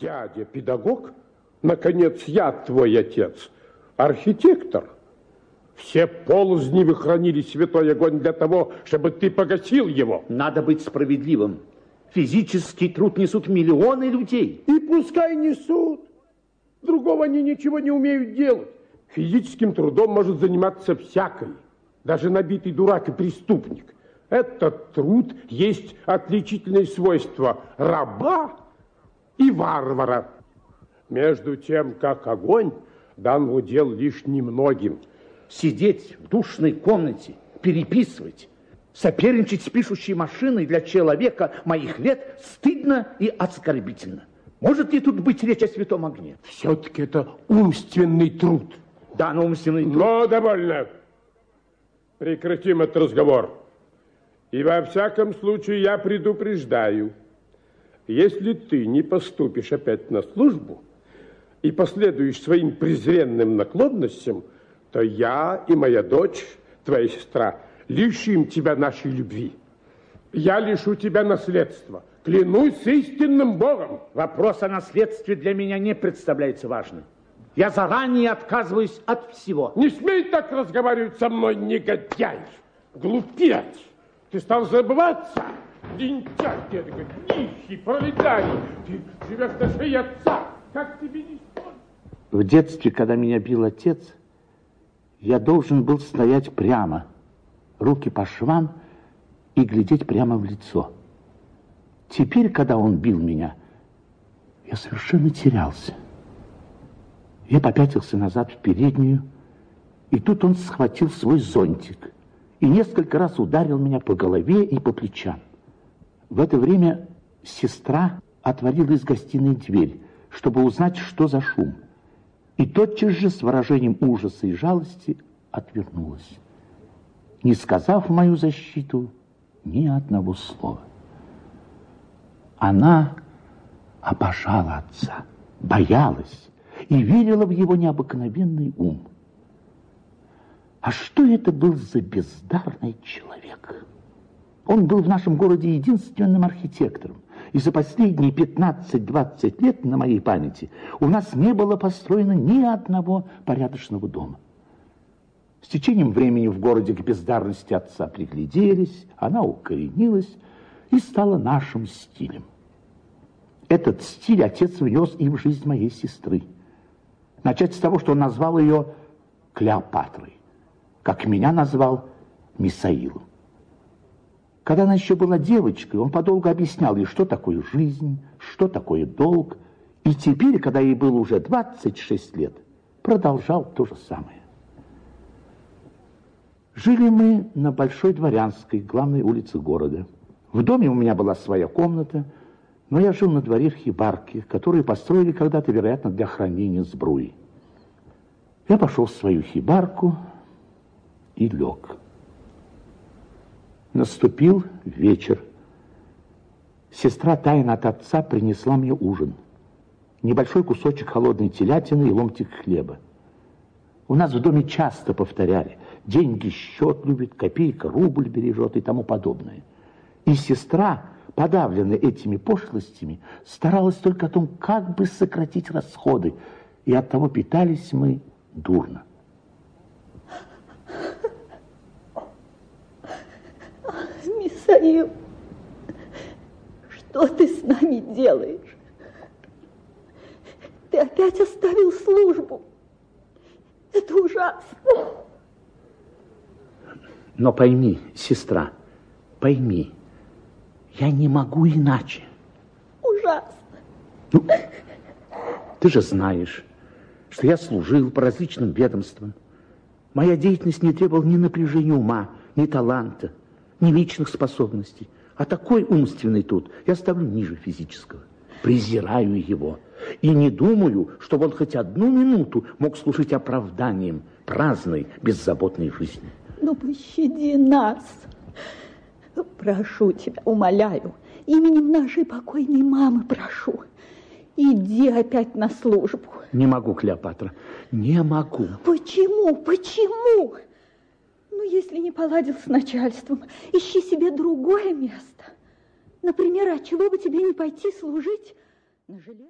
Дядя педагог? Наконец, я твой отец, архитектор. Все ползни вы хранили святой огонь для того, чтобы ты погасил его. Надо быть справедливым. Физический труд несут миллионы людей. И пускай несут. Другого они ничего не умеют делать. Физическим трудом может заниматься всякий, даже набитый дурак и преступник. Этот труд есть отличительное свойство раба и варвара. Между тем, как огонь дан в удел лишь немногим. Сидеть в душной комнате, переписывать, соперничать с пишущей машиной для человека моих лет стыдно и оскорбительно. Может ли тут быть речь о святом огне? Все-таки это умственный труд. Да, но умственный труд. Но довольно. Прекратим этот разговор. И во всяком случае я предупреждаю, если ты не поступишь опять на службу и последуешь своим презренным наклонностям, то я и моя дочь, твоя сестра, лишим тебя нашей любви. Я лишу тебя наследства. Клянусь истинным Богом. Вопрос о наследстве для меня не представляется важным. Я заранее отказываюсь от всего. Не смей так разговаривать со мной, негодяй, глупец. Ты стал забываться? Лентяй, такой, нищий, пролетарий. Ты живешь на шее отца. Как тебе не? В детстве, когда меня бил отец, я должен был стоять прямо, руки по швам и глядеть прямо в лицо. Теперь, когда он бил меня, я совершенно терялся. Я попятился назад в переднюю, и тут он схватил свой зонтик и несколько раз ударил меня по голове и по плечам. В это время сестра отворила из гостиной дверь, чтобы узнать, что за шум. И тотчас же с выражением ужаса и жалости отвернулась, не сказав в мою защиту ни одного слова. Она обожала отца, боялась и верила в его необыкновенный ум. А что это был за бездарный человек? Он был в нашем городе единственным архитектором. И за последние 15-20 лет на моей памяти у нас не было построено ни одного порядочного дома. С течением времени в городе к бездарности отца пригляделись, она укоренилась и стала нашим стилем. Этот стиль отец внес и в жизнь моей сестры. Начать с того, что он назвал ее Клеопатрой как меня назвал Мисаилом. Когда она еще была девочкой, он подолго объяснял ей, что такое жизнь, что такое долг. И теперь, когда ей было уже 26 лет, продолжал то же самое. Жили мы на Большой Дворянской, главной улице города. В доме у меня была своя комната, но я жил на дворе в хибарке, которую построили когда-то, вероятно, для хранения сбруи. Я пошел в свою хибарку, и лег. Наступил вечер. Сестра тайно от отца принесла мне ужин. Небольшой кусочек холодной телятины и ломтик хлеба. У нас в доме часто повторяли, деньги счет любит, копейка рубль бережет и тому подобное. И сестра, подавленная этими пошлостями, старалась только о том, как бы сократить расходы, и от того питались мы дурно. Мисаил, что ты с нами делаешь? Ты опять оставил службу. Это ужасно. Но пойми, сестра, пойми, я не могу иначе. Ужасно. Ну, ты же знаешь, что я служил по различным ведомствам. Моя деятельность не требовала ни напряжения ума, ни таланта ни личных способностей. А такой умственный тут я ставлю ниже физического. Презираю его. И не думаю, чтобы он хоть одну минуту мог служить оправданием праздной, беззаботной жизни. Ну, пощади нас. Прошу тебя, умоляю, именем нашей покойной мамы прошу. Иди опять на службу. Не могу, Клеопатра, не могу. Почему? Почему? Ну, если не поладил с начальством, ищи себе другое место. Например, от чего бы тебе не пойти служить на железо?